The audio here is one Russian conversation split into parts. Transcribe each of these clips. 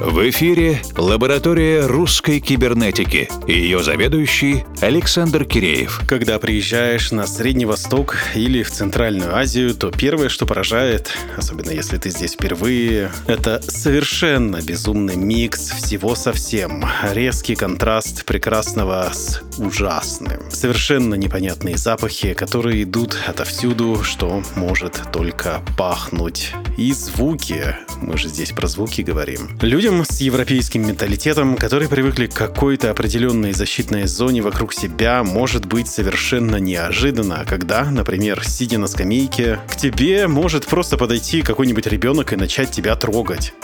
В эфире лаборатория русской кибернетики и ее заведующий Александр Киреев. Когда приезжаешь на Средний Восток или в Центральную Азию, то первое, что поражает, особенно если ты здесь впервые, это совершенно безумный микс всего совсем. Резкий контраст прекрасного с ужасным. Совершенно непонятные запахи, которые идут отовсюду, что может только пахнуть. И звуки. Мы же здесь про звуки говорим. Людям с европейским менталитетом, которые привыкли к какой-то определенной защитной зоне вокруг себя, может быть совершенно неожиданно, когда, например, сидя на скамейке, к тебе может просто подойти какой-нибудь ребенок и начать тебя трогать.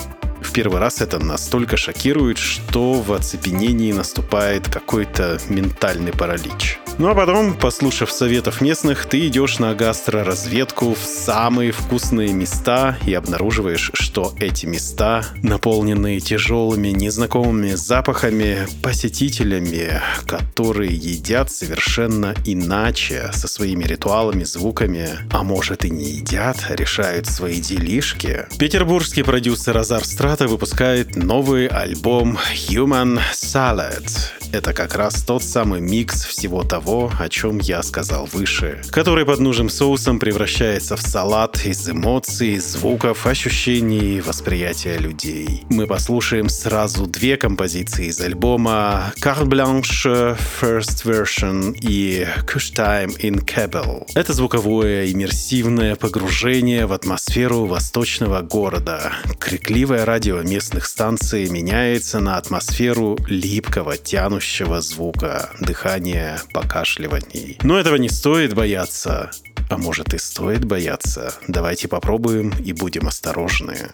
В первый раз это настолько шокирует, что в оцепенении наступает какой-то ментальный паралич. Ну а потом, послушав советов местных, ты идешь на гастроразведку в самые вкусные места и обнаруживаешь, что эти места наполнены тяжелыми незнакомыми запахами, посетителями, которые едят совершенно иначе, со своими ритуалами, звуками, а может и не едят, решают свои делишки. Петербургский продюсер Азар Страта выпускает новый альбом Human Salad. Это как раз тот самый микс всего того, о чем я сказал выше, который под нужным соусом превращается в салат из эмоций, звуков, ощущений, восприятия людей. Мы послушаем сразу две композиции из альбома Carte Blanche First Version и Kush Time in Cable. Это звуковое иммерсивное погружение в атмосферу восточного города. Крикливое радио местных станций меняется на атмосферу липкого, тянущего звука, дыхания, покашливаний. Но этого не стоит бояться. А может и стоит бояться. Давайте попробуем и будем осторожны.